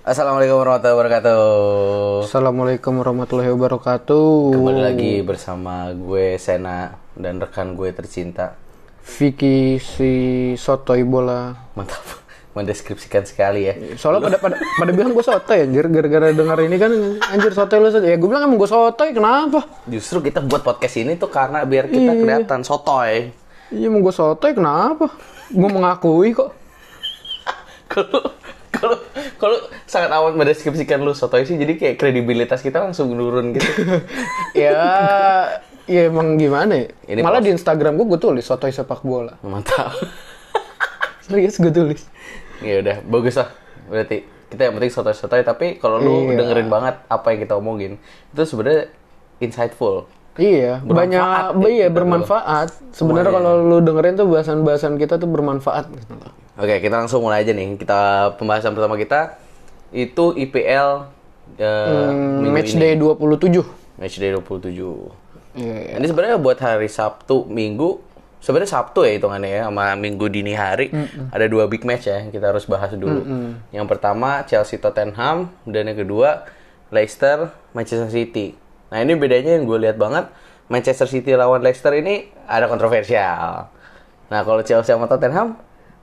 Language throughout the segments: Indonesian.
Assalamualaikum warahmatullahi wabarakatuh. Assalamualaikum warahmatullahi wabarakatuh. Kembali lagi bersama gue Sena dan rekan gue tercinta. Vicky si sotoy bola. Mantap, mendeskripsikan sekali ya. Soalnya pada pada, pada bilang gue sotoy anjir gara-gara dengar ini kan anjir sotoy lu sotoy. Ya gue bilang emang gue sotoy kenapa? Justru kita buat podcast ini tuh karena biar kita kelihatan sotoy. Iya emang gue sotoy kenapa? Gue mengakui kok. Kalau kalau kalau sangat amat mendeskripsikan lu sotoy sih, jadi kayak kredibilitas kita langsung menurun gitu. ya ya emang gimana ya? Ini Malah di Instagram gue gue tulis sotoy sepak bola. Mantap. Serius gue tulis. Ya udah, bagus lah. Berarti kita yang penting sotoy-sotoy tapi kalau lu Iya. dengerin banget apa yang kita omongin, itu sebenarnya insightful. Iya, Bermanfaat banyak ya iya bermanfaat. Sebenarnya kalau lu dengerin tuh bahasan-bahasan kita tuh bermanfaat gitu. Oke, kita langsung mulai aja nih. Kita pembahasan pertama kita itu IPL eh, Hmm, match ini. day 27. Match day 27. Iya. Ini sebenarnya buat hari Sabtu, Minggu. Sebenarnya Sabtu ya hitungannya ya sama Minggu dini hari. Ada dua big match ya yang kita harus bahas dulu. Yang pertama Chelsea Tottenham dan yang kedua Leicester Manchester City. Nah, ini bedanya yang gue lihat banget Manchester City lawan Leicester ini ada kontroversial. Nah, kalau Chelsea sama Tottenham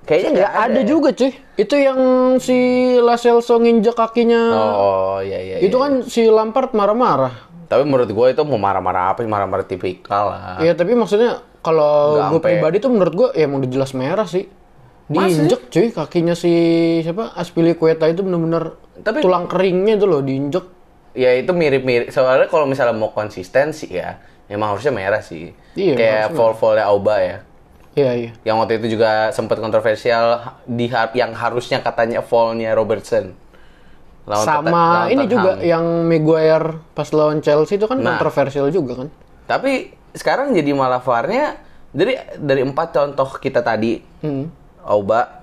kayaknya nggak Ya ada juga cuy. Itu yang si Lacelso nginjek kakinya. Oh, iya iya. itu kan si Lampard marah-marah. Tapi menurut gue itu mau marah-marah apa sih? Marah-marah tipikal lah. Ya tapi maksudnya kalau gue pribadi tuh menurut gue ya emang udah jelas merah sih. Diinjek cuy kakinya si siapa Aspilicueta itu bener-bener Tapi- tulang keringnya itu loh diinjek. Ya itu mirip-mirip. Soalnya kalau misalnya mau konsistensi ya, emang harusnya merah sih. Iya, Kayak fall-fallnya Auba ya. Iya iya. Yang waktu itu juga sempat kontroversial di har- yang harusnya katanya fallnya Robertson. Lawan Sama lawan ini Tottenham. juga yang Maguire pas lawan Chelsea itu kan Nah. kontroversial juga kan. Tapi sekarang jadi malah VAR-nya jadi dari empat contoh kita tadi, Hmm. Auba,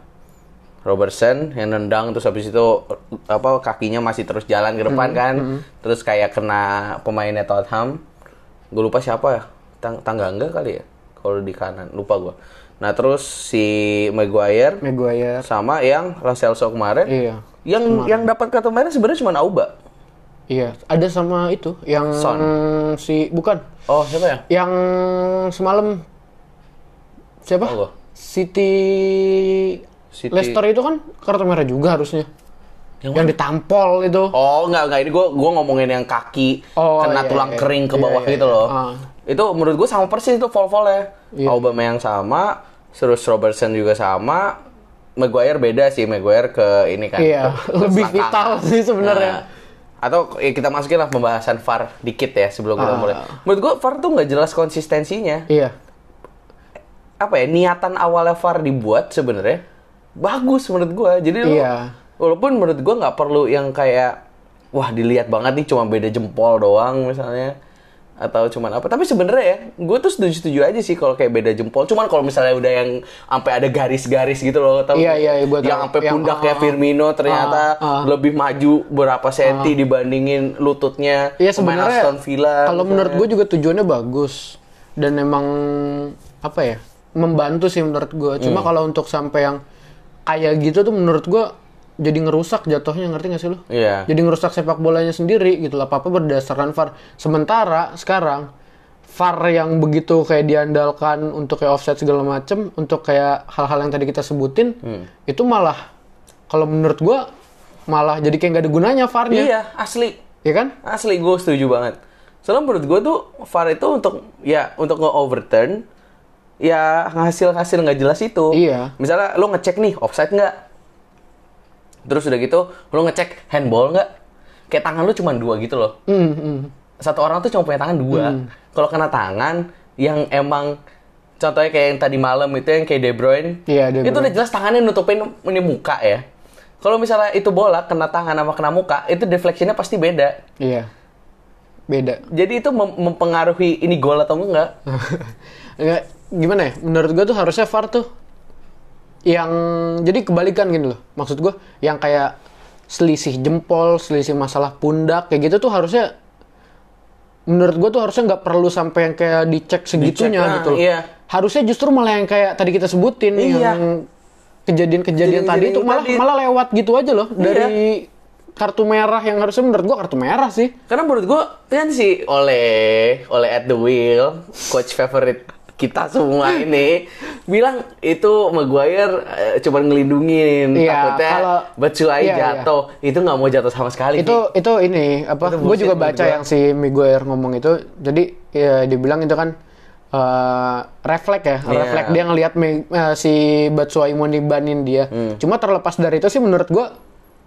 Robertson yang nendang terus habis itu apa kakinya masih terus jalan ke depan kan, terus kayak kena pemainnya Tottenham, gue lupa siapa ya, Tang Tangga kali ya, kalau di kanan lupa gue. Nah terus si Maguire Maguire. sama yang Lacelso kemarin, Iya. yang yang dapat kartu merah sebenarnya cuma Auba. Iya, ada sama itu yang Son. si bukan Oh siapa ya? yang semalam siapa? Oh. City City- Leicester itu kan kartu merah juga harusnya. Yang, ditampol itu. Oh enggak enggak ini gue gua ngomongin yang kaki Oh, kena iya, tulang iya. kering ke Iya, bawah iya, gitu iya. loh. Ah. Itu menurut gue sama persis itu fall fallnya. Iya. Aubameyang sama, terus Robertson juga sama. Maguire beda sih Maguire ke ini kan. Iya, ke- ke lebih vital sih sebenarnya. Nah, atau ya, kita masukin lah pembahasan VAR dikit ya sebelum kita Ah. mulai. Menurut gue VAR tuh nggak jelas konsistensinya. Iya. Apa ya niatan awalnya VAR dibuat sebenarnya bagus menurut gue. Jadi Iya. walaupun menurut gua nggak perlu yang kayak wah dilihat banget nih cuma beda jempol doang misalnya atau cuman apa tapi sebenarnya ya gue tuh setuju setuju aja sih kalau kayak beda jempol cuman kalau misalnya udah yang sampai ada garis-garis gitu loh tau Iya, iya, iya, gua tahu. yang sampai Yang, pundaknya ah, Firmino ternyata ah, ah. lebih maju berapa senti dibandingin lututnya Iya sebenarnya Aston Villa kalau misalnya. menurut gue juga tujuannya bagus dan emang apa ya membantu sih menurut gue. Cuma Hmm. kalau untuk sampai yang kayak gitu tuh menurut gue jadi ngerusak jatuhnya ngerti gak sih lo? iya Jadi ngerusak sepak bolanya sendiri gitu lah. Apa-apa berdasarkan VAR. Sementara sekarang VAR yang begitu kayak diandalkan untuk kayak offset segala macem, untuk kayak hal-hal yang tadi kita sebutin, Hmm. itu malah kalau menurut gua malah jadi kayak nggak ada gunanya VAR-nya. iya asli Ya kan? Asli gue setuju banget. Soalnya menurut gue tuh VAR itu untuk ya untuk nge-overturn ya hasil-hasil nggak jelas itu. Iya. Misalnya lo ngecek nih offside nggak, terus udah gitu lo ngecek handball nggak, kayak tangan lo cuma dua gitu loh. Hmm, hmm. Satu orang tuh cuma punya tangan dua. Kalau kena tangan yang emang contohnya kayak yang tadi malam itu yang kayak De Bruyne, Iya, De itu Bruyne. udah jelas tangannya nutupin ini muka ya. Kalau misalnya itu bola kena tangan sama kena muka, itu deflectionnya pasti beda. Iya. Beda. Jadi itu mem- mempengaruhi ini gol atau enggak? Nggak, gimana ya? Menurut gua tuh harusnya VAR tuh yang jadi kebalikan gitu loh. Maksud gua yang kayak selisih jempol, selisih masalah pundak kayak gitu tuh harusnya menurut gua tuh harusnya nggak perlu sampai yang kayak dicek segitunya Dicek, gitu loh. iya. Harusnya justru malah yang kayak tadi kita sebutin Iya. yang kejadian-kejadian tadi itu malah tadi. malah lewat gitu aja loh dari kartu merah yang harusnya menurut gua kartu merah sih. Karena menurut gue kan si oleh oleh at the wheel, coach favorite kita semua ini bilang itu Maguire eh, cuma ngelindungin Iya, takutnya kalau- Batshuayi iya, iya. jatuh itu nggak mau jatuh sama sekali Itu itu ini apa? Gue juga baca gua. yang si Miguel ngomong itu. Jadi ya dibilang itu kan eh refleks ya, Iya. refleks dia ngelihat eh, si Batshuayi mau nibanin dia. Hmm. Cuma terlepas dari itu sih menurut gua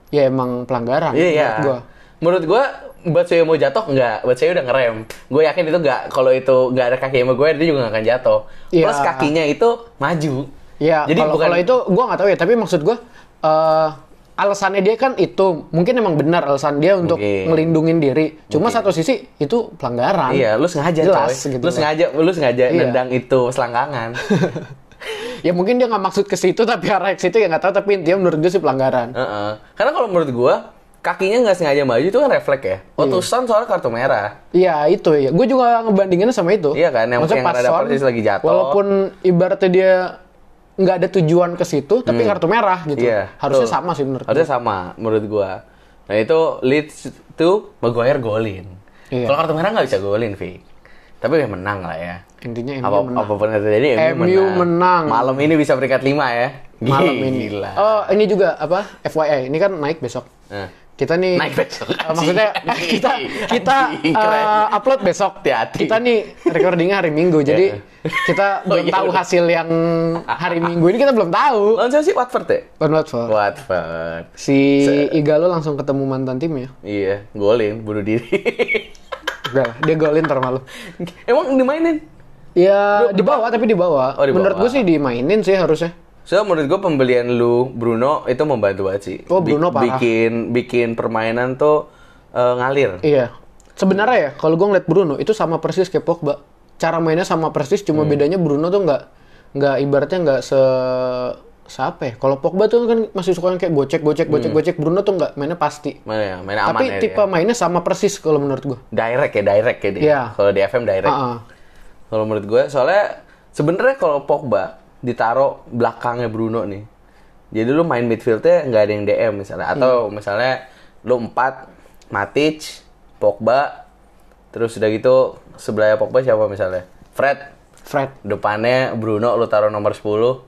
ya emang pelanggaran Iya, iya. menurut gua. Menurut gua Batshuayi mau jatuh nggak, Batshuayi udah ngerem. Gue yakin itu nggak, kalau itu nggak ada kaki Maguire dia juga nggak akan jatuh. Iya. Plus kakinya itu maju. Iya, Jadi kalau bukan kalau itu gua nggak tahu ya, tapi maksud gua eh alasannya dia kan itu mungkin emang benar alasan dia untuk Mungkin. ngelindungin diri. Cuma satu sisi itu pelanggaran. Iya, lu sengaja Jelas coy. gitu lu sengaja, lu sengaja Iya. nendang itu selangkangan. Ya mungkin dia nggak maksud ke situ tapi arah ke situ ya nggak tahu tapi intinya menurut gue sih pelanggaran. Heeh. Karena kalau menurut gua kakinya nggak sengaja maju itu kan refleks ya. Otusan soalnya kartu merah. Iya itu ya. Gue juga ngebandinginnya sama itu. Iya kan, yang- Maksudnya yang rada persis lagi jatuh. Walaupun ibaratnya dia nggak ada tujuan ke situ, tapi kartu merah gitu. Hmm. Iya. Harusnya betul. sama sih menurut gue. Harusnya sama menurut gua. Nah itu leads to Maguire golin. Iya. Kalau kartu merah nggak bisa golin, Vi. Tapi ya menang lah ya. Intinya MU Apa, menang. apa pun yang terjadi, MU, MU menang. Malam ini bisa peringkat 5 ya. Malam ini. Gila. Oh ini juga apa? FYI ini kan naik besok. Nah, Kita nih Naik besok, eh, maksudnya kita kita eh, upload besok. Hati-hati. Kita nih recordingnya hari Minggu. Jadi kita Oh, belum iya, tahu udah. hasil yang hari Minggu ini kita belum tahu. Lawan siapa sih Watford ya? Lawan Watford. Watford. Si Igalo langsung ketemu mantan timnya. Iya, golin, bunuh diri. Udah, lah, dia golin ntar malu. Emang dimainin? Ya di bawah tapi di bawah. Oh, di Menurut gue sih dimainin sih harusnya. So menurut gue pembelian lu Bruno itu membantu banget sih. Oh, Bruno parah. Bikin bikin permainan tuh eh, ngalir. Iya. Sebenarnya ya kalau gue ngeliat Bruno itu sama persis kayak Pogba. Cara mainnya sama persis cuma Hmm. bedanya Bruno tuh nggak nggak ibaratnya nggak se siapa ya? Kalau Pogba tuh kan masih suka yang kayak gocek gocek gocek gocek Bruno tuh nggak mainnya pasti. Mana ya? Main Hmm. aman Tapi ya. tipe dia. mainnya sama persis kalau menurut gue. direct ya, direct ya dia. Iya. Kalau di FM direct. Ah, ah. Kalau menurut gue, soalnya sebenarnya kalau Pogba ditaruh belakangnya Bruno nih, jadi lu main midfieldnya nggak ada yang DM misalnya, atau misalnya lu empat Matic, Pogba, terus udah gitu sebelahnya Pogba siapa misalnya? Fred, Fred. depannya Bruno lu taruh nomor 10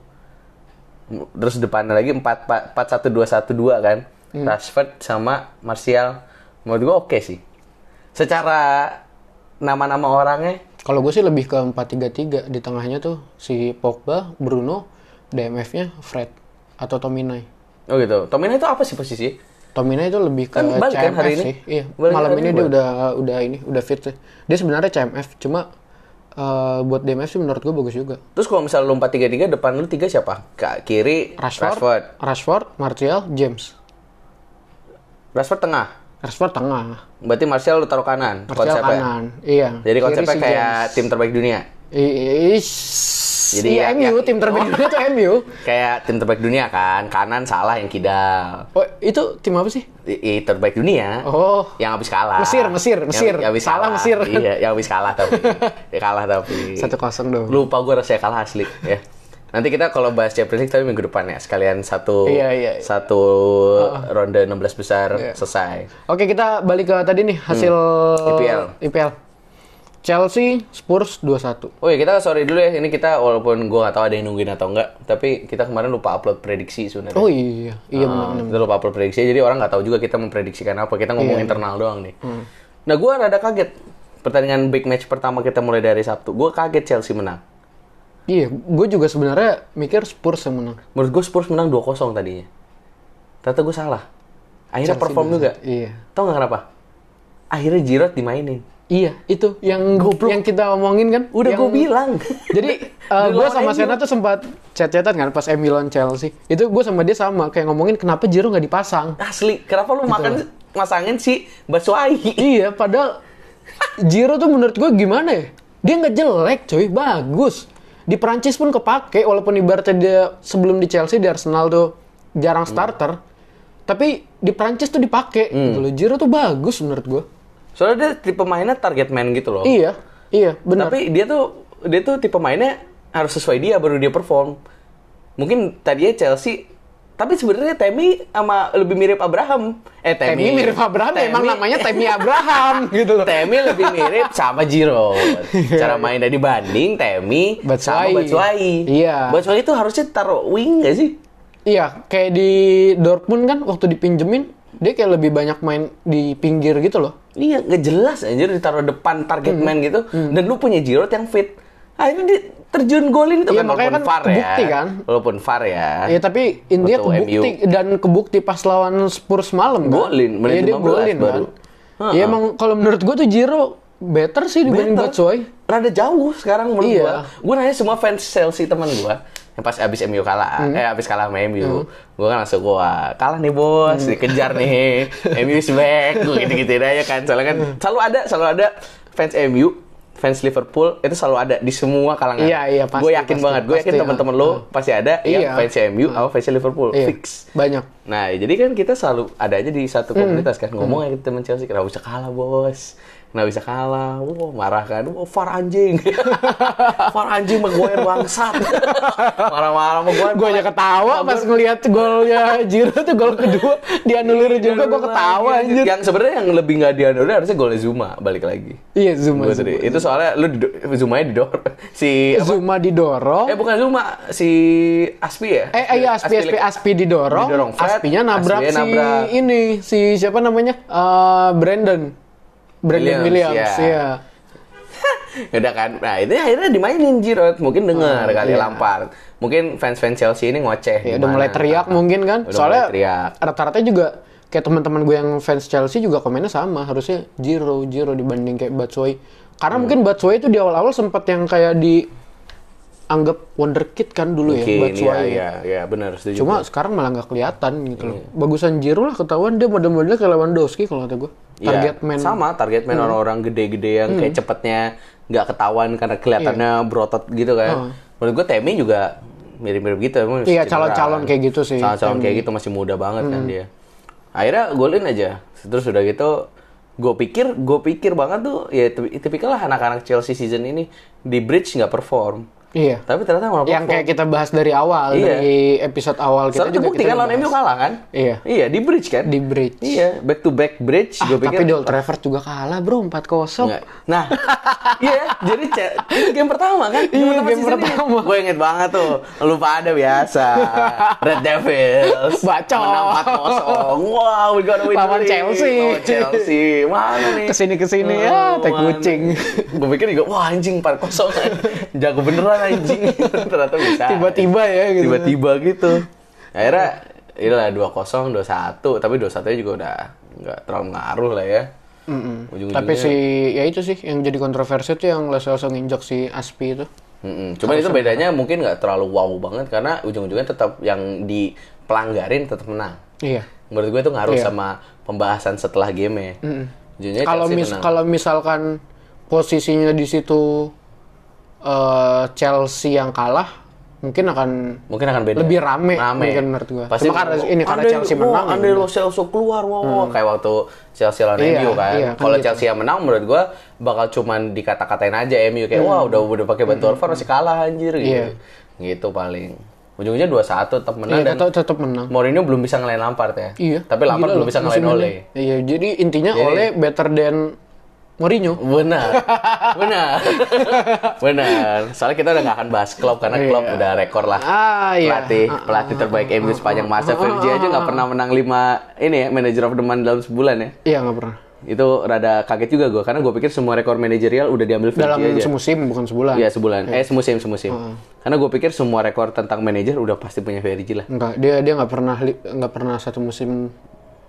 M- terus depannya lagi 4 4 1 2 1 2 kan? Rashford sama Martial. Menurut gua oke sih. Secara nama-nama orangnya Kalau gue sih lebih ke 4-3-3 di tengahnya tuh si Pogba, Bruno, DMF-nya Fred atau Tominay. oh gitu Tomina itu apa sih posisi Tomina itu lebih ke Kan balik kan CMF hari ini? sih. Iya, Balik malam ini ini dia udah udah ini udah fit sih. Dia sebenarnya CMF, cuma eh, buat DMF sih menurut gue bagus juga. terus kalau misalnya lu 4 3 3 depan lu tiga siapa ke kiri Rashford, Rashford Rashford, Martial, James. Rashford tengah Rashford tengah, berarti Martial lu taruh kanan Martial konsepnya kanan. Iya. jadi Kiri konsepnya si kayak James. tim terbaik dunia Ish. Jadi ya- MU, ya- tim terbaik dunia tuh MU. kayak tim terbaik dunia kan kanan salah yang kidal Oh, itu tim apa sih? I, terbaik dunia Oh, yang habis kalah. Mesir, Mesir, Yang- Mesir. Yang, habis Salah kalah. Mesir. Iya, yang habis kalah tapi. ya kalah tapi. satu kosong dong. Lupa gue rasanya kalah asli ya. Nanti kita kalau bahas Champions League tapi minggu depan ya. Sekalian satu Iya, iya, iya. satu ronde 16 besar Iya. selesai. Oke, kita balik ke tadi nih hasil IPL. IPL. Chelsea, Spurs 2-1. Oh ya kita sorry dulu ya. Ini kita walaupun gue nggak tahu ada yang nungguin atau enggak, tapi kita kemarin lupa upload prediksi sebenarnya. Oh iya, iya Ah, benar. kita lupa upload prediksi, jadi orang nggak tahu juga kita memprediksikan apa. Kita ngomong Iya, internal doang nih. Nah, gue rada kaget. Pertandingan big match pertama kita mulai dari Sabtu. Gue kaget Chelsea menang. Iya, gue juga sebenarnya mikir Spurs yang menang. Menurut gue Spurs menang 2-0 tadinya. Ternyata gue salah. Akhirnya Chelsea perform juga. Iya. Tau nggak kenapa? Akhirnya Giroud dimainin. Iya, itu yang yang kita omongin kan. Udah yang- gue bilang. Jadi Udah gue lawan sama. Sena tuh sempat chat-chatan kan pas MU lawan Chelsea. Itu gue sama dia sama kayak ngomongin kenapa Jiro nggak dipasang. Asli, kenapa Gitu lu makan masangin si Batshuayi? iya, padahal Jiro tuh menurut gue gimana ya? Dia nggak jelek, coy, bagus. Di Prancis pun kepake, walaupun ibaratnya dia sebelum di Chelsea di Arsenal tuh jarang Hmm. starter. Tapi di Prancis tuh dipakai gitu loh. Jiro tuh bagus menurut gue. Soalnya dia tipe mainnya target man gitu loh. Iya, iya, benar. Tapi dia tuh dia tuh tipe mainnya harus sesuai dia baru dia perform. Mungkin tadinya Chelsea tapi sebenarnya Temi sama lebih mirip Abraham. Eh Temi, Temi mirip Abraham, Temi- emang namanya Temi Abraham gitu loh. Temi lebih mirip sama Giroud. Cara mainnya dibanding Temi sama Batshuayi. Batshuayi. Iya. Batshuayi itu harusnya taruh wing gak sih? Iya, kayak di Dortmund kan waktu dipinjemin dia kayak lebih banyak main di pinggir gitu loh. Iya, nggak jelas anjir ditaruh depan target Hmm. man gitu. Dan lu punya Giroud yang fit. Akhirnya dia terjun golin itu Iya, kan makanya kan VAR kebukti ya. kan. Walaupun VAR ya. Iya tapi intinya Untuk kebukti dan kebukti pas lawan Spurs malam kan. Golin, menit Iya dia 15 golin baru. kan. Iya emang kalau menurut gua tuh Giro better sih dibanding Better. Batshuayi. Rada jauh sekarang menurut Iya. gua. Gua nanya semua fans Chelsea teman gua yang pas abis MU kalah, Hmm. eh abis kalah sama MU, gua kan langsung gua kalah nih bos, Hmm. dikejar nih, MU is back, gua gitu-gitu aja kan, soalnya kan selalu ada, selalu ada fans MU, fans Liverpool itu selalu ada di semua kalangan. Iya, iya, pasti, Gue yakin pasti, banget, gue yakin teman-teman lo pasti ada yang Iya. fans MU sama fans Liverpool, Iya, fix. Banyak. Nah, jadi kan kita selalu ada aja di satu Hmm. komunitas kan ngomong ya teman Chelsea kenapa bisa kalah bos, kenapa bisa kalah, wow marah kan, wow far anjing, far anjing Maguire bangsat, marah-marah Maguire. Gue aja ketawa pas ngelihat golnya Giro tuh gol kedua dianulir juga gue ketawa anjir. Yang sebenarnya yang lebih nggak dianulir harusnya golnya Zuma balik lagi. Iya Zuma. Gua tadi. Itu soalnya lu di, Zumanya didor si apa? Zuma didorong. Eh bukan Zuma, si Aspi ya? Eh, eh iya Aspi Aspi Aspi didorong, Didorong flat, Aspinya nabrak Aspinya si nabrak. ini si siapa namanya? Eh Brandon. Brandon Williams, Williams, iya. iya. Udah kan, nah itu akhirnya dimainin Giroud, mungkin dengar Ah, kali iya. Lampard. Mungkin fans-fans Chelsea ini ngoceh. Ya, udah mulai teriak mungkin kan. Udah Soalnya teriak. rata-rata juga kayak teman-teman gue yang fans Chelsea juga komennya sama. Harusnya Giro, Giro dibanding kayak Batshuayi. Karena Hmm. mungkin Batshuayi itu di awal-awal sempat yang kayak di anggap wonderkid kan dulu ya Mungkin, iya, Batshuayi. iya, iya, benar setuju. Cuma sekarang malah nggak kelihatan gitu Iya. loh. Bagusan Giro lah ketahuan dia model-modelnya kayak Lewandowski kalau kata gue. Iya, Target man. Hmm. Sama, target man orang-orang gede-gede yang kayak cepetnya nggak ketahuan karena kelihatannya berotot gitu kan. Menurut gue Temi juga mirip-mirip gitu. emang Iya, calon-calon kayak gitu sih, Calon-calon Temi. kayak gitu masih muda banget kan dia. Akhirnya golin aja. Terus udah gitu gue pikir gue pikir banget tuh ya tipi- tipikal lah anak-anak Chelsea season ini di bridge nggak perform. Iya. Tapi ternyata malah Yang kayak kita bahas dari awal, Iya. dari episode awal kita Soalnya juga terbukti kan lawan MU kalah kan? Iya. Iya, di bridge kan? Di bridge. Iya, back to back bridge. Ah, gue pikir tapi di Old Trafford juga kalah bro, 4-0. Nggak. Nah, iya, jadi itu game pertama kan? Iya, game pertama. Gue inget banget tuh, lupa ada biasa. Red Devils. Bacot. Menang 4-0. Wow, we gotta win Lawan. Chelsea. Lawan Chelsea. Mana nih? Ke sini-kesini, ya, tai kucing. Gue pikir juga, wah anjing 4-0 kan. Jago beneran anjing. Ternyata bisa. Tiba-tiba ya gitu. Tiba-tiba gitu. Akhirnya, inilah 2-0, 2-1. Tapi 2-1 juga udah nggak terlalu ngaruh lah ya. Ujung-ujungnya- Tapi si ya itu sih yang jadi kontroversi tuh yang langsung nginjak si Aspi itu. Mm-mm. Cuman itu bedanya mungkin nggak terlalu wow banget karena ujung-ujungnya tetap yang dipelanggarin tetap menang. Iya. Menurut gue itu ngaruh Iya. sama pembahasan setelah game ya. Ujungnya Kalau mis kalau misalkan posisinya di situ eh, Chelsea yang kalah, mungkin akan mungkin akan beda. lebih rame, mungkin menurut gua. Pasti Cuma karena ini, karena andai- Chelsea wah, menang, ya Andai lo Chelsea keluar, wow, wow. kayak waktu Chelsea lawan Iya, MU kan. iya, kan Kalau gitu. Chelsea yang menang, menurut gua bakal cuman dikata-katain aja MU kayak wah udah udah pakai bantuan VAR masih kalah anjir gitu. Iya. Gitu paling. Ujungnya 2-1 tetap menang Iya, dan tetap, menang. Mourinho belum bisa ngelain Lampard ya. Iya. Tapi Lampard Gila belum bisa ngelain Ole. Iya, jadi intinya Ole better than Mourinho. Benar, benar, benar. Soalnya kita udah gak akan bahas klub karena klub Iya. udah rekor lah. Ah, iya. Pelatih, pelatih terbaik MU sepanjang masa. Fergie aja nggak pernah menang 5 ini ya, manager of the month dalam sebulan ya. Iya, nggak pernah. Itu rada kaget juga gue karena gue pikir semua rekor manajerial udah diambil Dalam Fergie aja. semusim bukan sebulan. Iya sebulan, eh semusim semusim. Karena gue pikir semua rekor tentang manajer udah pasti punya Fergie lah. Enggak, dia dia nggak pernah nggak pernah satu musim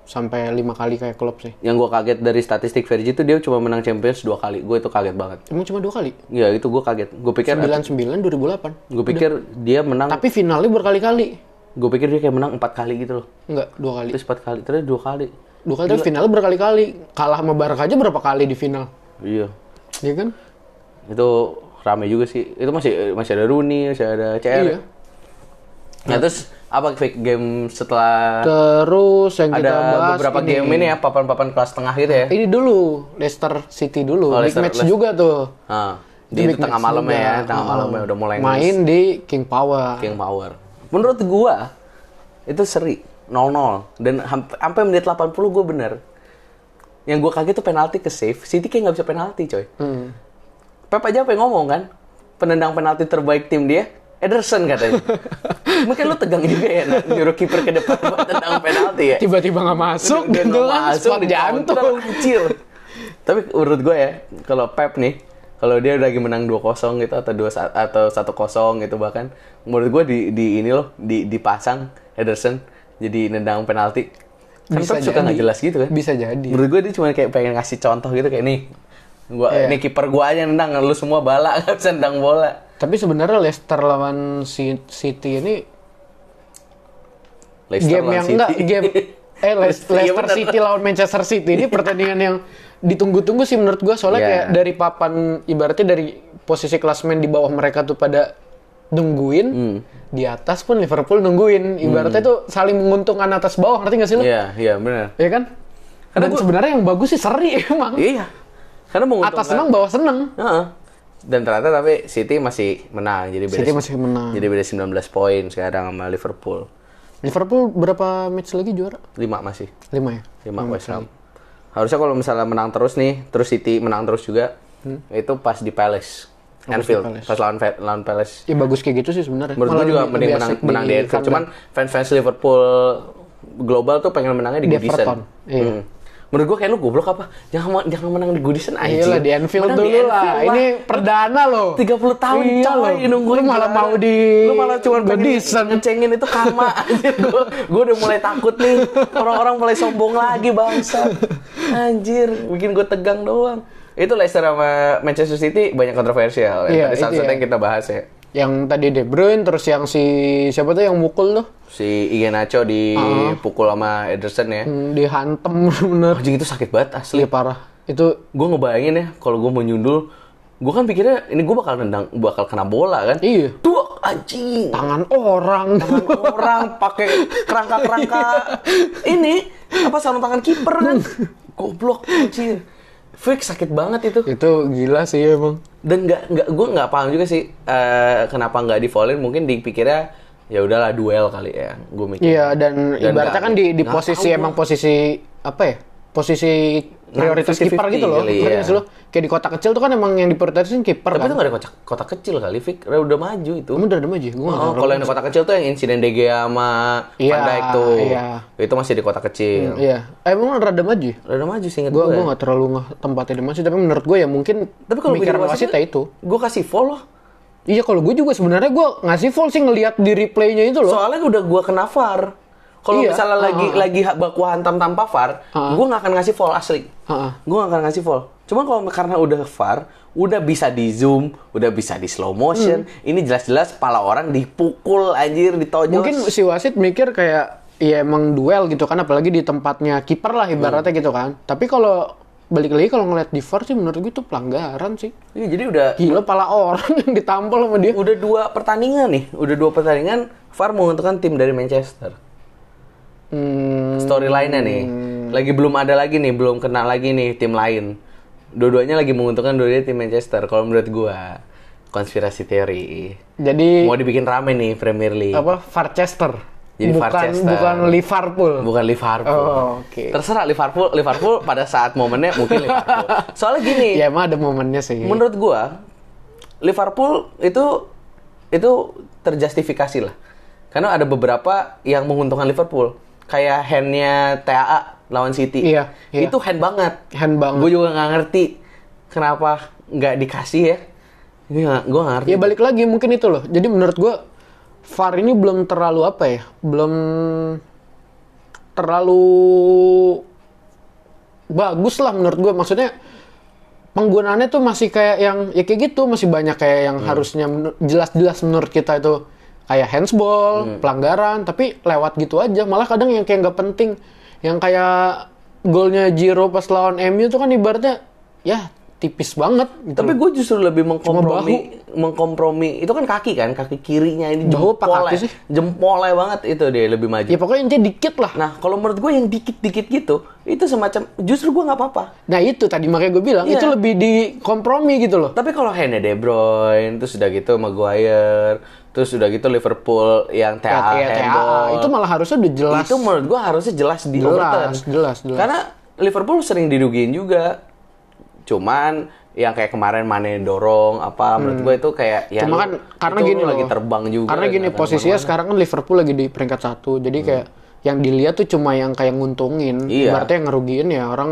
sampai lima kali kayak klub sih. Yang gue kaget dari statistik Fergie itu dia cuma menang Champions dua kali. Gue itu kaget banget. Emang cuma dua kali? Ya itu gue kaget. Gue pikir 99 2008. gue pikir dia menang. Tapi finalnya berkali-kali. Gue pikir dia kayak menang empat kali gitu loh. Enggak, dua kali. Terus empat kali, terus dua kali. Dua kali tapi finalnya berkali-kali. Kalah sama Barca aja berapa kali di final? Iya. Iya kan? Itu rame juga sih. Itu masih masih ada Rooney, masih ada CR. Iya. Nah terus apa fake game setelah Terus yang kita ada bahas beberapa ini. game ini ya papan-papan kelas tengah gitu ya? Ini dulu Leicester City dulu, Oh, big Leicester- match Leicester. juga tuh. Itu di big tengah match malamnya juga. ya, tengah Oh. malamnya udah mulai Main di King Power. King Power. Menurut gua itu seri 0-0 dan hamp- sampai menit 80 gue bener yang gue kaget tuh penalti ke save City kayak nggak bisa penalti coy Hmm. Pep aja apa yang ngomong kan penendang penalti terbaik tim dia Ederson katanya mungkin lu tegang juga ya nyuruh kiper ke depan buat tendang penalti ya Tiba-tiba nggak masuk Udah gitu masuk, di jantung. anjir. Tapi menurut gue ya, kalau Pep nih, kalau dia lagi menang 2-0 gitu atau 2 atau 1-0 gitu bahkan, menurut gue di di ini loh, di dipasang Ederson jadi nendang penalti. Kan Bisa Pep suka nggak jelas gitu kan. Bisa jadi. Menurut gue dia cuma kayak pengen ngasih contoh gitu kayak nih. Gua Iya. nih kiper gua aja nendang, lu semua bala nggak bisa nendang bola. Tapi sebenarnya Leicester lawan City ini Leicester game lawan yang City. enggak game eh Les- Iya, Leicester. City lawan Manchester City ini pertandingan yang ditunggu-tunggu sih menurut gua soalnya Iya. kayak dari papan ibaratnya dari posisi klasmen di bawah mereka tuh pada nungguin Hmm. di atas pun Liverpool nungguin ibaratnya tuh saling menguntungkan atas bawah ngerti gak sih lo? Iya, iya benar. Ya kan? Karena Dan gua- sebenarnya yang bagus sih seri emang. Iya. Karena menguntungkan. Atas senang bawah senang. Heeh. Dan ternyata tapi City masih menang jadi beda City masih menang. Jadi beda 19 poin sekarang sama Liverpool. Liverpool berapa match lagi juara? 5 masih. 5 ya? 5 West Ham. Harusnya kalau misalnya menang terus nih, terus City menang terus juga, itu pas di Palace. Hmm. Oh, Anfield, Palace. pas lawan lawan Palace. Ya bagus kayak gitu sih sebenarnya. Menurut gue juga mending menang, menang di Anfield. Cuman fans-fans Liverpool global tuh pengen menangnya di, Di Goodison. Everton, iya. Hmm. Menurut gue kayak lu goblok apa? Jangan jangan menang di Goodison aja. Iyalah di Anfield Menang dulu di lah. Anfield Ini perdana loh. 30 tahun Iya coy loh. nungguin Lu malah mau di lu malah cuma Goodison. ngecengin itu kama anjir gua, gua udah mulai takut nih orang-orang mulai sombong lagi bangsa anjir bikin gue tegang doang itu Leicester sama Manchester City banyak kontroversial ya. Iya, tadi saat ya. yang kita bahas ya Yang tadi De Bruyne terus yang si siapa tuh yang mukul tuh? Si Iheanacho dipukul sama Ederson ya. Hmm, dihantem bener. anjing itu sakit banget asli. Iya parah. Itu gue ngebayangin ya kalau gue mau nyundul gue kan pikirnya ini gue bakal nendang bakal kena bola kan? Iya. Tuh anjing. Tangan orang. tangan orang pakai kerangka-kerangka. Ini apa sarung tangan kiper kan? Goblok anjir fix sakit banget itu itu gila sih emang. dan nggak nggak gue nggak paham juga sih eh, kenapa nggak di foulin mungkin dipikirnya ya udahlah duel kali ya gue mikir Iya dan, Dan ibaratnya kan di, di posisi emang posisi apa ya? Posisi prioritas 50-50 kiper gitu loh. kali, Ngerti iya. lo? Kayak di kotak kecil tuh kan emang yang diprioritasin kiper tapi kan. itu nggak ada kotak kotak kecil kali Fik udah maju itu Kamu udah ada aja? Gue Oh, kalau yang di kotak kecil tuh yang insiden DG sama Iya, Van Dijk tuh. iya. Itu masih di kotak kecil. Iya. Eh, emang rada maju ya? Udah maju sih inget Gue gue. gue nggak terlalu nggak tempatnya di masih, tapi menurut gue ya mungkin Tapi kalau wasit wasitnya- ya itu. Gue kasih follow. Iya kalau gue juga sebenarnya gue ngasih full sih ngelihat di replaynya itu loh. Soalnya udah gue kena VAR. Kalau Iya, misalnya ah, lagi ah. lagi baku hantam tanpa VAR, Ah. gue nggak akan ngasih fall asli. Ah, ah. Gue nggak akan ngasih fall. Cuma kalau karena udah VAR, udah bisa di zoom, udah bisa di slow motion. Ini jelas-jelas kepala orang dipukul anjir, ditojos. Mungkin si wasit mikir kayak ya emang duel gitu kan, apalagi di tempatnya kiper lah ibaratnya Hmm. gitu kan. Tapi kalau balik lagi kalau ngeliat di VAR sih menurut gue itu pelanggaran sih. Iya, jadi udah Gila pala orang yang ditampol sama dia. udah dua pertandingan nih, udah dua pertandingan VAR menguntungkan tim dari Manchester. Hmm, Storyline-nya nih, lagi belum ada lagi nih, belum kena lagi nih tim lain. Dua-duanya lagi menguntungkan dua-duanya tim Manchester. Kalau menurut gua, konspirasi teori. jadi Mau dibikin rame nih Premier League. apa Farchester? Jadi bukan Farchester. bukan Liverpool. Bukan Liverpool. Oh, oke. Terserah Liverpool, Liverpool pada saat momennya mungkin Liverpool. Soalnya gini, Ya emang ada momennya sih. menurut gua Liverpool itu itu terjustifikasi lah. Karena ada beberapa yang menguntungkan Liverpool. Kayak handnya TAA lawan City. Iya, iya. Itu hand banget. Hand banget. Gue juga nggak ngerti kenapa nggak dikasih ya. Ini nggak, gue ngerti. Ya balik lagi mungkin itu loh. Jadi menurut gua VAR ini belum terlalu apa ya? Belum terlalu bagus lah menurut gua. Maksudnya penggunaannya tuh masih kayak yang ya kayak gitu, masih banyak kayak yang harusnya menur- jelas-jelas menurut kita itu kayak handsball, pelanggaran, tapi lewat gitu aja. Malah kadang yang kayak nggak penting, yang kayak golnya Jiro pas lawan MU tuh kan ibaratnya ya tipis banget gitu. Tapi gue justru lebih mengkompromi, mengkompromi itu kan kaki kan, kaki kirinya ini jempolnya, sih? jempolnya banget itu dia lebih maju. ya pokoknya intinya dikit lah. Nah kalau menurut gue yang dikit-dikit gitu, itu semacam justru gue nggak apa-apa. Nah itu tadi makanya gue bilang Iya. itu lebih di kompromi gitu loh. Tapi kalau handnya De Bruyne, terus udah gitu Maguire, terus udah gitu Liverpool yang TA Ya, TAA itu malah harusnya udah jelas. itu menurut gue harusnya jelas di Jelas, jelas, jelas. Karena Liverpool sering dirugiin juga. Cuman yang kayak kemarin Mane dorong apa menurut gue itu kayak ya Hmm. Cuma kan karena itu gini lagi terbang juga Karena gini posisinya ke mana-mana. sekarang kan Liverpool lagi di peringkat satu. Jadi kayak yang dilihat tuh cuma yang kayak nguntungin. Iya. Berarti yang ngerugiin ya orang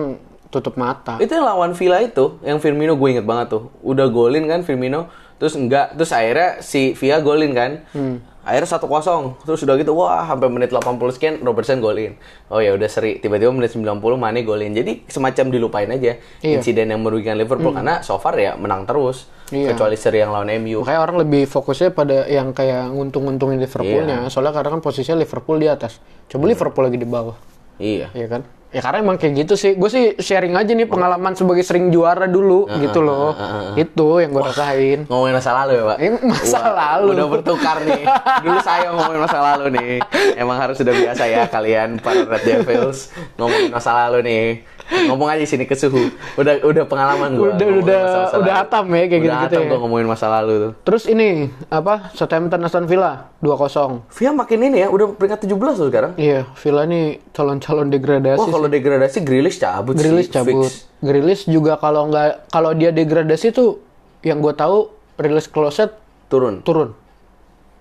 tutup mata. itu yang lawan Villa itu yang Firmino gue inget banget tuh udah golin kan Firmino terus enggak terus akhirnya si Villa golin kan Hmm. akhirnya satu kosong terus udah gitu wah sampai menit 80 sekian Robertson golin oh ya udah seri tiba-tiba menit 90 Mane golin jadi semacam dilupain aja Iya. insiden yang merugikan Liverpool karena so far ya menang terus Iya. kecuali seri yang lawan MU Makanya orang lebih fokusnya pada yang kayak nguntung-nguntungin Liverpoolnya. Iya. Soalnya karena kan posisinya Liverpool di atas. Coba Liverpool lagi di bawah. iya Iya kan? Ya karena emang kayak gitu sih. Gue sih sharing aja nih pengalaman sebagai sering juara dulu gitu loh. Itu yang gue rasain. ngomongin masa lalu ya pak Ini masa Wah, lalu. udah bertukar nih dulu saya ngomongin masa lalu nih emang harus sudah biasa ya kalian para Red Devils ngomongin masa lalu nih ngomong aja sini ke suhu udah udah pengalaman gue Udah- udah- udah hatam ya, kayak udah gitu-gitu hatam ya. gue ngomongin masa lalu tuh Terus ini apa? Southampton Aston Villa 2-0. Via makin ini ya udah peringkat 17 loh sekarang Iya, Villa nih calon-calon degradasi. wah kalau degradasi Grealish cabut Grilis sih cabut. fix. Grilis juga kalau nggak kalau dia degradasi tuh yang gue tahu rilis closet turun turun.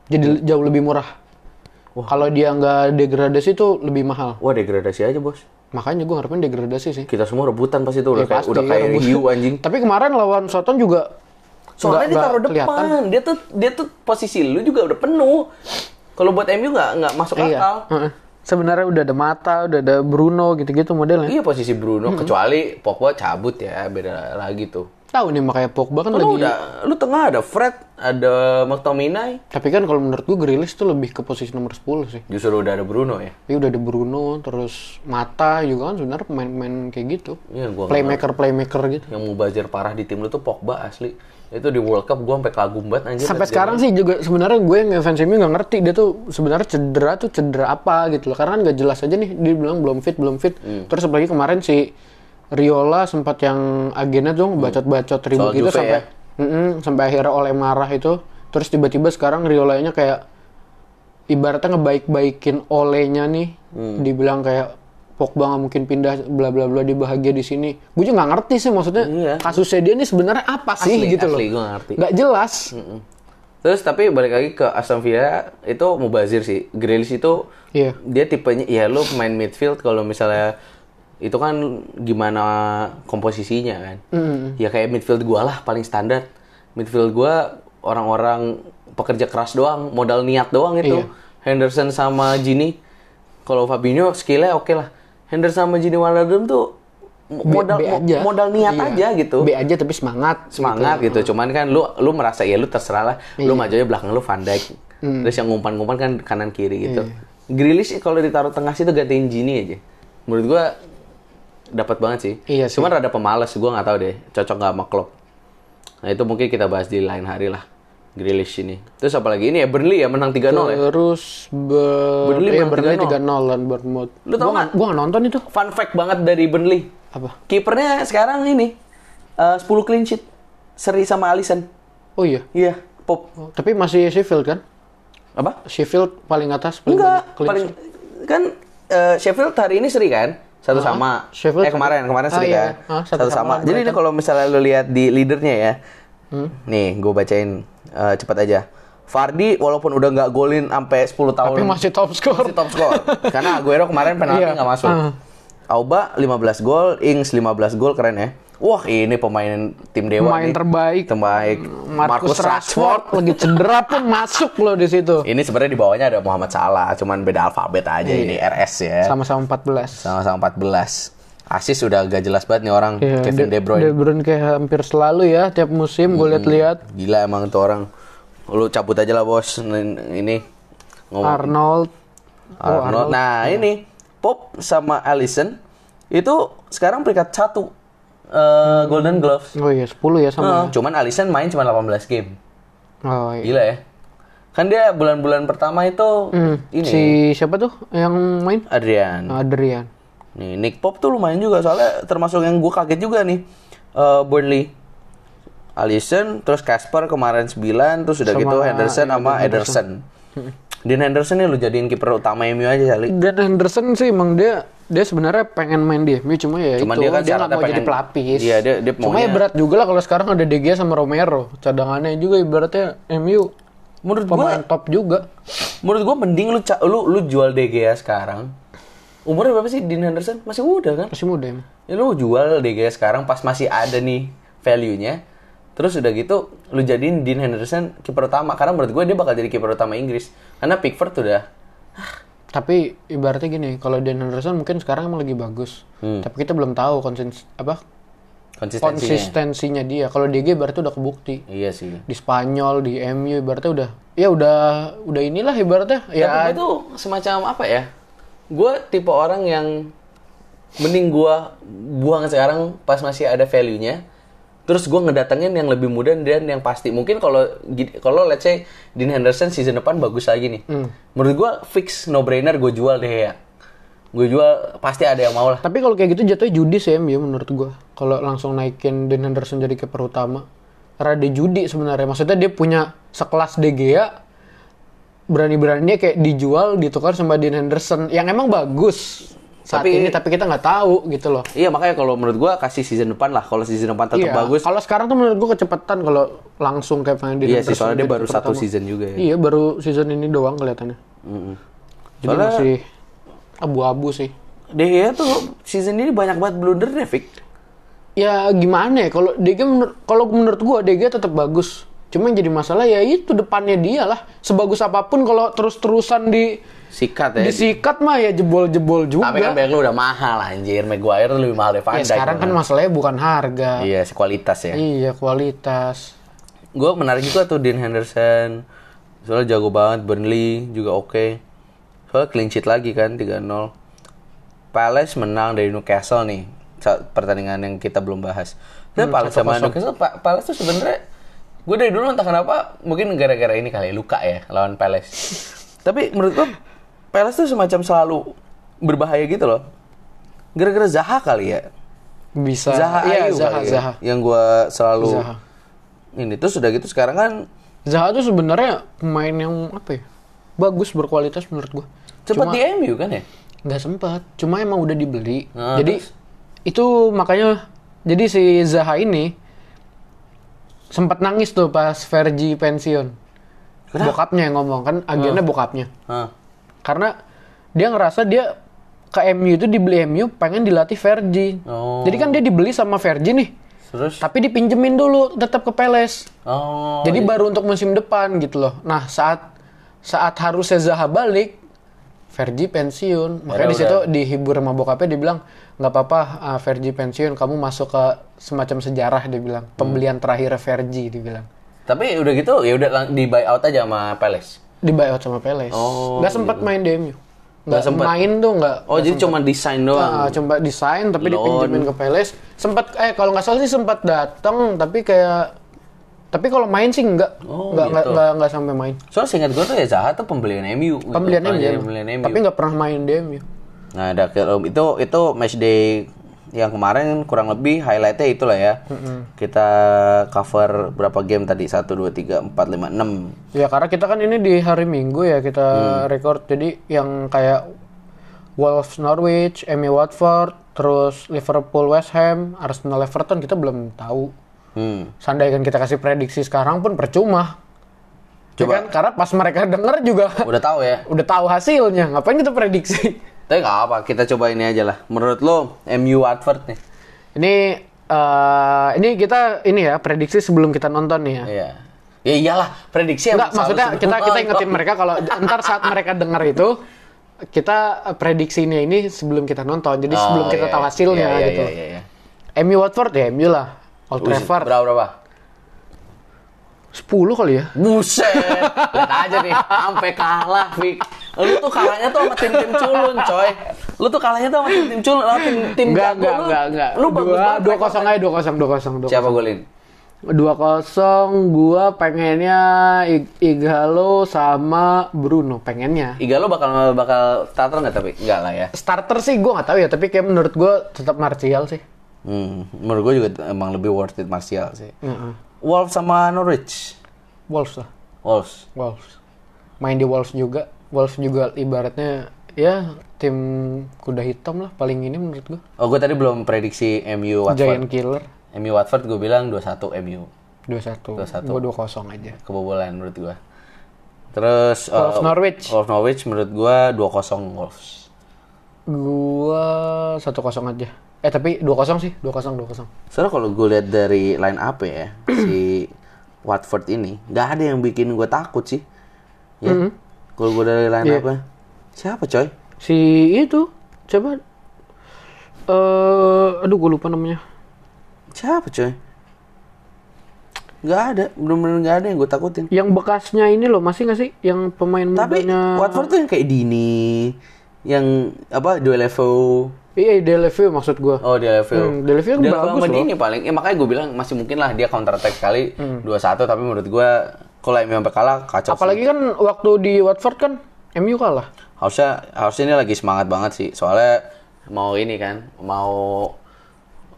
Jadi jauh lebih murah. Kalau dia nggak degradasi tuh lebih mahal. wah degradasi aja bos Makanya gue ngarepin degradasi sih. kita semua rebutan pasti tuh udah Ya, kayak pasti, udah kayak rebut. hiu anjing Tapi kemarin lawan Soton juga Soalnya dia taruh nggak kelihatan. depan. Dia tuh dia tuh posisi lu juga udah penuh. Kalau buat MU nggak nggak masuk akal. Iya. Heeh. Sebenarnya udah ada Mata, udah ada Bruno gitu-gitu modelnya. Iya posisi Bruno kecuali Pogba cabut ya beda lagi tuh. Tahu nih makanya Pogba kan Lu lagi. udah lu tengah ada Fred, ada McTominay, Tapi kan kalau menurut gue Grilis tuh lebih ke posisi nomor 10 sih. justru udah ada Bruno ya. Tapi udah ada Bruno, terus Mata juga kan sebenarnya pemain-pemain kayak gitu. Iya gua Playmaker playmaker gitu. yang mubazir parah di tim lu tuh Pogba asli. Itu di World Cup gua sampai kagum banget anjir. Sampai sekarang sih juga sebenarnya gue yang fans MU nggak ngerti dia tuh sebenarnya cedera tuh cedera apa gitu loh. Karena kan nggak jelas aja nih dia bilang belum fit, belum fit. Hmm. Terus apalagi kemarin si Riola sempat yang agennya tuh bacot-bacot ribut Soal gitu Juve sampai ya? Mm-mm, sampai akhirnya oleh marah itu. Terus tiba-tiba sekarang Riolanya kayak ibaratnya ngebaik-baikin olehnya nih. Hmm. Dibilang kayak Pogba nggak mungkin pindah bla bla bla dia bahagia di sini. Gue juga nggak ngerti sih maksudnya Iya. kasusnya dia ini sebenarnya apa sih Asli, gitu loh. asli, nggak ngerti. Nggak jelas. Mm. Terus tapi balik lagi ke Aston Villa itu mubazir sih. Grealish itu Iya. dia tipenya ya lu main midfield kalau misalnya itu kan gimana komposisinya kan. Ya kayak midfield gua lah paling standar. Midfield gua orang-orang pekerja keras doang, modal niat doang itu. Iya. Henderson sama Gini. Kalau Fabinho skillnya oke lah. Henderson sama Gini Wijnaldum tuh modal B aja. modal niat Iya. aja gitu B aja tapi semangat. semangat gitu. Cuman kan lu lu merasa ya lu terserah lah. Lu Iya. maju aja belakang lu Van Dijk. Hmm. Terus yang ngumpan-ngumpan kan kanan kiri gitu. Iya. Grealish kalau ditaruh tengah situ gantiin Gini aja. Menurut gua dapat banget sih. Iya sih. Cuman rada pemalas gua nggak tahu deh cocok nggak sama Klopp. Nah, itu mungkin kita bahas di lain hari lah. Grealish ini. Terus apalagi ini ya Burnley ya menang 3-0 ya. Terus ber Burnley iya, menang Burnley 3-0. 3-0 lawan Bournemouth. Lu tau nggak- Gua nggak nonton itu. Fun fact banget dari Burnley. Apa? Kipernya sekarang ini eh, 10 clean sheet. Seri sama Alisson. Oh iya. Iya, Pop. Oh, tapi masih Sheffield kan? Apa? Sheffield paling atas paling Enggak, banyak clean paling sheet. kan eh, Sheffield hari ini seri kan? Satu sama. Sheffield eh kemarin, kemarin Ah, seri iya. kan? Ah, satu, satu sama. sama Jadi ini kalau misalnya lu lihat di leadernya ya. Nih, gue bacain eh, cepat aja. Fardi walaupun udah nggak golin sampai 10 tahun Tapi masih top score. masih top score. Karena Aguero kemarin penalti Iya. nggak masuk. Ah. Auba 15 gol, Ings 15 gol keren ya. Wah, ini pemain tim dewa Pemain nih. terbaik. Terbaik. Marcus Rashford lagi cedera pun masuk loh di situ. Ini sebenarnya di bawahnya ada Muhammad Salah, cuman beda alfabet aja ini RS ya. Sama-sama 14. Sama-sama 14. Asis udah gak jelas banget nih orang Iya, Kevin De Bruyne. De Bruyne kayak hampir selalu ya tiap musim gue lihat-lihat. Gila emang tuh orang. Lu cabut aja lah bos. Ini ngomong Arnold. Oh, Arnold. Nah ini Pop sama Allison itu sekarang peringkat satu eh, Golden Gloves. Oh iya 10 ya sama. Eh, cuman Alisson main cuma 18 game. Oh iya. Gila ya. Kan dia bulan-bulan pertama itu Hmm, ini Si siapa tuh yang main? Adrian. Adrian. Nih, Nick Pop tuh lumayan juga soalnya termasuk yang gue kaget juga nih. Eh Burnley. Alisson, terus Casper kemarin 9, terus udah Sama gitu Henderson sama Ederson. Dean Henderson nih lu jadiin kiper utama MU aja kali. Dan Henderson sih emang dia dia sebenarnya pengen main di MU cuma ya Cuman itu dia kan dia syaratnya mau jadi pengen- pelapis. Iya, dia- dia cuma ya berat juga lah kalau sekarang ada De Gea sama Romero. Cadangannya juga ibaratnya MU Menurut gua pemain top juga. menurut gua mending lu lu lu jual De Gea sekarang. Umurnya berapa sih Dean Henderson? Masih muda kan? Masih muda emang. Ya lu jual De Gea sekarang pas masih ada nih value-nya. Terus udah gitu lu jadiin Dean Henderson kiper utama karena menurut gue dia bakal jadi kiper utama Inggris. Karena Pickford udah Tapi ibaratnya gini, kalau Dan Henderson mungkin sekarang emang lagi bagus. Hmm. Tapi kita belum tahu konsisten apa konsistensinya. konsistensinya dia. Kalau DG berarti udah kebukti. Iya sih. Di Spanyol, di MU ibaratnya udah ya udah udah inilah ibaratnya Tapi ya tuh semacam apa ya? Gue tipe orang yang mending gue buang sekarang pas masih ada value-nya. Terus gue ngedatengin yang lebih muda dan yang pasti. Mungkin kalau kalau let's say Dean Henderson season depan bagus lagi nih. Menurut gue fix no brainer gue jual deh ya. Gue jual pasti ada yang mau lah. Tapi kalau kayak gitu jatuhnya judi sih MU menurut gua. Kalau langsung naikin Dan Henderson jadi kiper utama. Karena dia judi sebenarnya. Maksudnya dia punya sekelas De Gea berani-beraninya kayak dijual ditukar sama Dean Henderson yang emang bagus saat Tapi- ini tapi kita nggak tahu gitu loh. Iya makanya kalau menurut gue kasih season depan lah. Kalau season depan tetap Iya. bagus. Kalau sekarang tuh menurut gua kecepatan kalau langsung kayak pengen Iya sih soalnya dia jadi baru kiper satu season juga ya. Iya baru season ini doang kelihatannya. Mm-mm. Jadi Soalnya- masih abu-abu sih. De Gea tuh season ini banyak banget blunder deh, Vic. Ya gimana ya kalau DG menur kalau menurut gua DG tetap bagus. Cuma yang jadi masalah ya itu depannya dia lah. Sebagus apa pun kalau terus-terusan di Sikat ya. disikat mah ya jebol-jebol juga. Tapi kan bayar lu udah mahal anjir. Maguire lebih mahal dari Van ya Dijk. sekarang kan masalahnya bukan harga. Iya, si kualitas ya. Iya, kualitas. Gue menarik juga tuh Dean Henderson. Soalnya jago banget, Burnley juga oke. Soalnya clean sheet lagi kan 3-0. Palace menang dari Newcastle nih. Pertandingan yang kita belum bahas. Tapi Palace sama Newcastle, Pa- Palace tuh sebenarnya gue dari dulu entah kenapa mungkin gara-gara ini kali luka ya lawan Palace. Tapi menurut gue Palace tuh semacam selalu berbahaya gitu loh. Gara-gara Zaha kali ya. Bisa. Zaha iya, Ayu Zaha, kali ya, Zaha. yang gue selalu Zaha. ini terus sudah gitu sekarang kan Zaha tuh sebenarnya pemain yang apa ya? Bagus berkualitas menurut gua. cepat di MU kan ya nggak sempat cuma emang udah dibeli Nah, jadi itu makanya jadi si Zaha ini sempat nangis tuh pas Fergie pensiun bokapnya yang ngomong kan agennya bokapnya Hah. Karena dia ngerasa dia ke MU itu dibeli MU pengen dilatih Fergie Oh. jadi kan dia dibeli sama Fergie nih terus tapi dipinjemin dulu tetap ke Peles oh jadi baru untuk musim depan gitu loh. Nah saat saat harusnya Zaha balik, Fergie pensiun. Makanya di situ dihibur sama bokapnya dia bilang nggak apa-apa Fergie pensiun, kamu masuk ke semacam sejarah dia bilang. Hmm. Pembelian terakhir Fergie dia bilang. tapi udah gitu ya udah di buyout aja sama Palace Di buyout sama Peles. Oh, nggak sempat main di MU. Nggak sempet. main tuh nggak. oh jadi cuma desain doang Ah, coba desain tapi Loan. dipinjemin ke Peles. Sempat eh kalau nggak salah sih sempat datang tapi kayak tapi kalau main sih nggak Oh, nggak nggak gitu. nggak nggak sampai main. soalnya seingat gue tuh ya Zaha tuh pembelian MU gitu. pembelian Pernah MU, pembelian MU tapi nggak pernah main di MU. nah ada itu itu match day yang kemarin kurang lebih highlightnya itulah ya kita cover berapa game tadi satu dua tiga empat lima enam Ya karena kita kan ini di hari Minggu ya kita Hmm. record jadi yang kayak Wolves Norwich, MU Watford, terus Liverpool West Ham, Arsenal Everton kita belum tahu. hmm. Sandai kan kita kasih prediksi sekarang pun percuma. Ya Coba. kan? Karena pas mereka denger juga udah tahu ya udah tahu hasilnya. Ngapain kita prediksi? Tapi nggak apa kita coba ini aja lah menurut lo MU Watford nih ini eh, ini kita ini ya prediksi sebelum kita nonton nih ya. Iya. Ya iyalah, prediksi yang Enggak, maksudnya kita kita nonton. ingetin mereka kalau ntar saat mereka dengar itu kita prediksinya ini sebelum kita nonton. Jadi Oh, sebelum kita iya, tahu hasilnya iya, iya, gitu. Iya, iya, iya. MU Watford ya MU lah. Old Trafford Berapa berapa? 10 kali ya. Buset. Lihat aja nih, sampai kalah, Fik. Lu tuh kalahnya tuh sama tim-tim culun, coy. Lu tuh kalahnya tuh sama tim tim cul, sama tim tim Enggak, enggak, enggak, enggak. Lu bagus dua, banget. dua kosong aja, dua kosong, dua kosong, dua Siapa golin? Dua kosong, gua pengennya I- Igalo sama Bruno pengennya. Iga lu bakal bakal starter nggak tapi? Enggak lah ya. Starter sih gua nggak tahu ya, tapi kayak menurut gua tetap Martial sih. Hmm, menurut gue juga emang lebih worth it Martial sih. Heeh. Wolves sama Norwich. Wolves lah, Wolves. Wolves. Main di Wolves juga, Wolves juga ibaratnya ya tim kuda hitam lah paling ini menurut gua. Oh, gue tadi belum prediksi MU Watford. Giant killer MU Watford gue bilang 2-1 MU. 2-1. 2-1. Gua 2-0 aja. Kebobolan menurut gue. Terus Wolves uh, Norwich. Wolves Norwich menurut gue 2-0 Wolves. Gua 1-0 aja. Eh tapi 2-0 sih, 2-0 2-0. Soalnya kalau gue lihat dari line up ya, si Watford ini nggak ada yang bikin gue takut sih. Ya. Kalau gue dari line Iya. up siapa coy? Si itu coba eh aduh gue lupa namanya. Siapa coy? Nggak ada, bener-bener nggak ada yang gue takutin. Yang bekasnya ini loh, masih nggak sih yang pemain Tapi mudanya? Watford tuh yang kayak Dini, yang apa Duelevo. Iya, Delevio maksud gue. Oh Duelevo. Hmm, Delevio kan bagus sama loh. Dini paling. Ya, makanya gue bilang masih mungkin lah dia counter attack sekali 2-1 tapi menurut gue kalau MU sampai kalah kacau sih. Apalagi kan waktu di Watford kan MU kalah. harusnya harusnya ini lagi semangat banget sih soalnya mau ini kan mau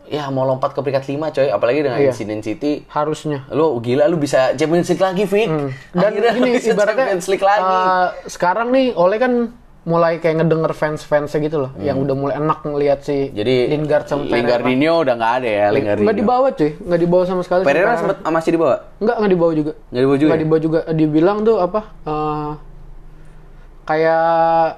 ya mau lompat ke peringkat 5 coy apalagi dengan Iya. insiden City Harusnya. lu gila lu bisa Champions League lagi Vic Hmm. Dan Akhirnya bisa ibaratnya Champions League lagi eh, sekarang nih Oleh kan mulai kayak ngedenger fans-fansnya gitu loh, yang udah mulai enak ngelihat si Hmm. jadi Lingard sama Pereira. Lingardinho udah nggak ada ya Lingardinho Nggak dibawa cuy, nggak dibawa sama sekali. Pereira sempet masih dibawa Nggak, nggak dibawa juga. nggak dibawa juga Nggak ya? dibawa juga. Dibilang tuh apa? eh, kayak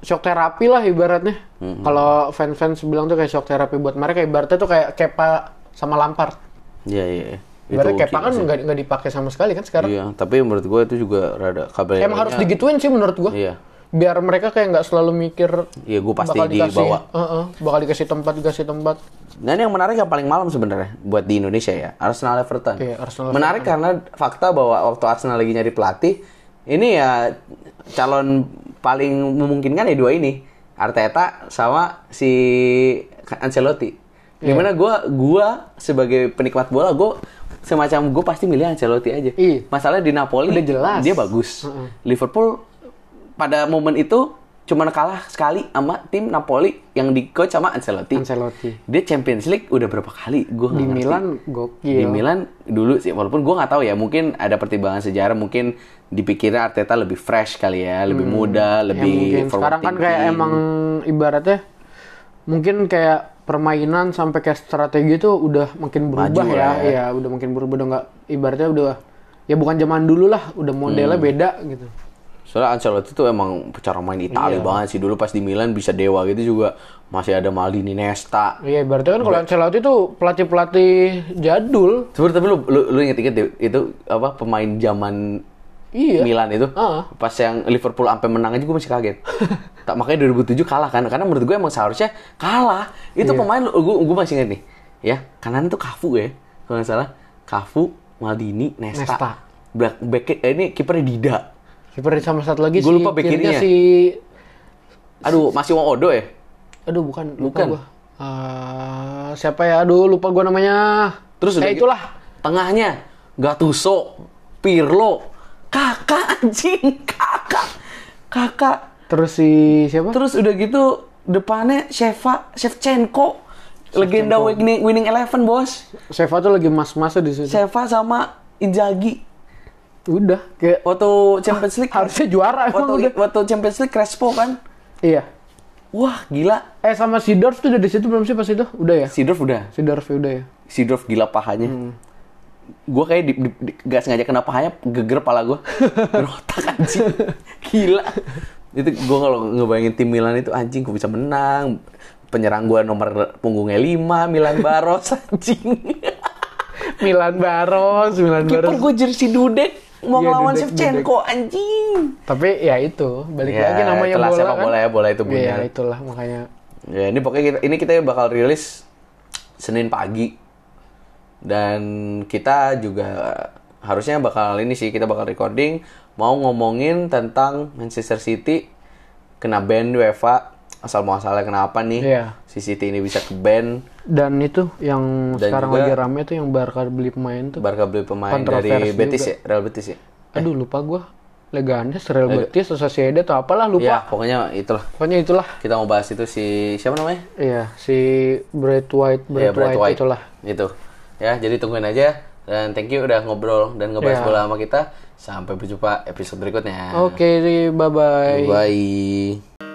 shock terapi lah ibaratnya. Hmm. Kalau fans-fans bilang tuh kayak shock terapi buat mereka ibaratnya tuh kayak Kepa sama Lampard. iya iya iya. Ibaratnya Kepa kan nggak nggak dipakai sama sekali kan sekarang. iya tapi menurut gue itu juga rada kabar Emang harus digituin sih menurut gua. iya Biar mereka kayak nggak selalu mikir iya gue pasti bakal dikasih, dibawa Heeh, bakal dikasih tempat, dikasih tempat. Dan yang menarik yang paling malam sebenarnya buat di Indonesia ya, Arsenal Everton. Iya, Arsenal menarik karena fakta bahwa waktu Arsenal lagi nyari pelatih, ini ya calon paling memungkinkan ya dua ini, Arteta sama si Ancelotti. Iya. Di mana gua gua sebagai penikmat bola, gua semacam gue pasti milih Ancelotti aja. Iya. Masalah di Napoli Udah jelas. dia bagus. Liverpool pada momen itu cuman kalah sekali sama tim Napoli yang di coach sama Ancelotti. Ancelotti. Dia Champions League udah berapa kali? Gue Di Milan Di gokil. Milan dulu sih, walaupun gue nggak tahu ya, mungkin ada pertimbangan sejarah, mungkin dipikirnya Arteta lebih fresh kali ya, lebih muda, Ya lebih mungkin forward sekarang kan kayak emang ibaratnya mungkin kayak permainan sampai kayak strategi itu udah makin berubah Maju ya. ya. Iya, udah makin berubah udah nggak ibaratnya udah ya bukan zaman dulu lah, udah modelnya Hmm. beda gitu. Soalnya Ancelotti tuh emang cara main Italia Iya. banget sih. Dulu pas di Milan bisa dewa gitu juga masih ada Maldini, Nesta. Iya, ibaratnya kan kalau Ancelotti itu pelatih-pelatih jadul. Sebenarnya tapi lu lu, lu inget-inget itu apa pemain zaman Iya. Milan itu Ah. pas yang Liverpool sampai menang aja gue masih kaget. tak makanya 2007 kalah kan karena menurut gue emang seharusnya kalah. Itu Iya. pemain gue gue masih inget nih. Ya, kanan itu Cafu ya. Kalau nggak salah Cafu, Maldini, Nesta. Nesta. Black back eh, ini kipernya Dida. Kiper sama satu lagi Gua si lupa kirinya si Aduh, masih Wong Odo ya? aduh bukan lupa Bukan. gua. Eh, siapa ya? Aduh lupa gua namanya. Terus udah ya gitu, itulah. Tengahnya Gattuso, Pirlo, Kakak anjing, Kakak. Kakak. Terus si siapa? Terus udah gitu depannya Sheva, Shevchenko, legenda winning, winning eleven bos. Seva tuh lagi mas-masnya di situ. Sheva sama Inzaghi. Udah kayak Waktu Champions League harusnya juara emang waktu, udah. waktu Champions League Crespo kan. Iya. Wah gila. Eh sama Sidorf tuh udah di situ belum sih pas itu? Udah ya? Sidorf udah. Sidorf udah ya. Sidorf gila pahanya. Gue kayak di, di, di- gak sengaja kena pahanya geger pala gue. Berotak anjing. Gila. Itu gue kalau ngebayangin tim Milan itu anjing gue bisa menang. Penyerang gue nomor punggungnya 5, Milan Baros anjing. Milan Baros, Milan Kiper Baros. gue jersey Dudek mau Iya, ngelawan Dudek, Shevchenko anjing. Tapi ya itu, balik Ya, lagi namanya itulah bola sepak kan. bola ya, bola itu punya. Iya, itulah makanya. Ya ini pokoknya kita, ini kita bakal rilis Senin pagi dan kita juga harusnya bakal ini sih kita bakal recording mau ngomongin tentang Manchester City kena ban UEFA asal muasalnya kenapa nih Iya. si City ini bisa ke ban Dan itu yang Dan sekarang juga- lagi rame tuh yang Barca beli pemain tuh. Barca beli pemain dari Betis juga. ya, Real Betis ya. Aduh lupa gua. Leganes, Real Betis, Sociedad atau apalah lupa. Ya, pokoknya itulah. Pokoknya itulah. Kita mau bahas itu si siapa namanya? Iya, si Brad White, Iya, Brad Brad White, White. itulah. Itu. Ya, jadi tungguin aja. Dan thank you udah ngobrol dan ngebahas Iya. bola sama kita. Sampai berjumpa episode berikutnya. Oke, bye-bye. Bye.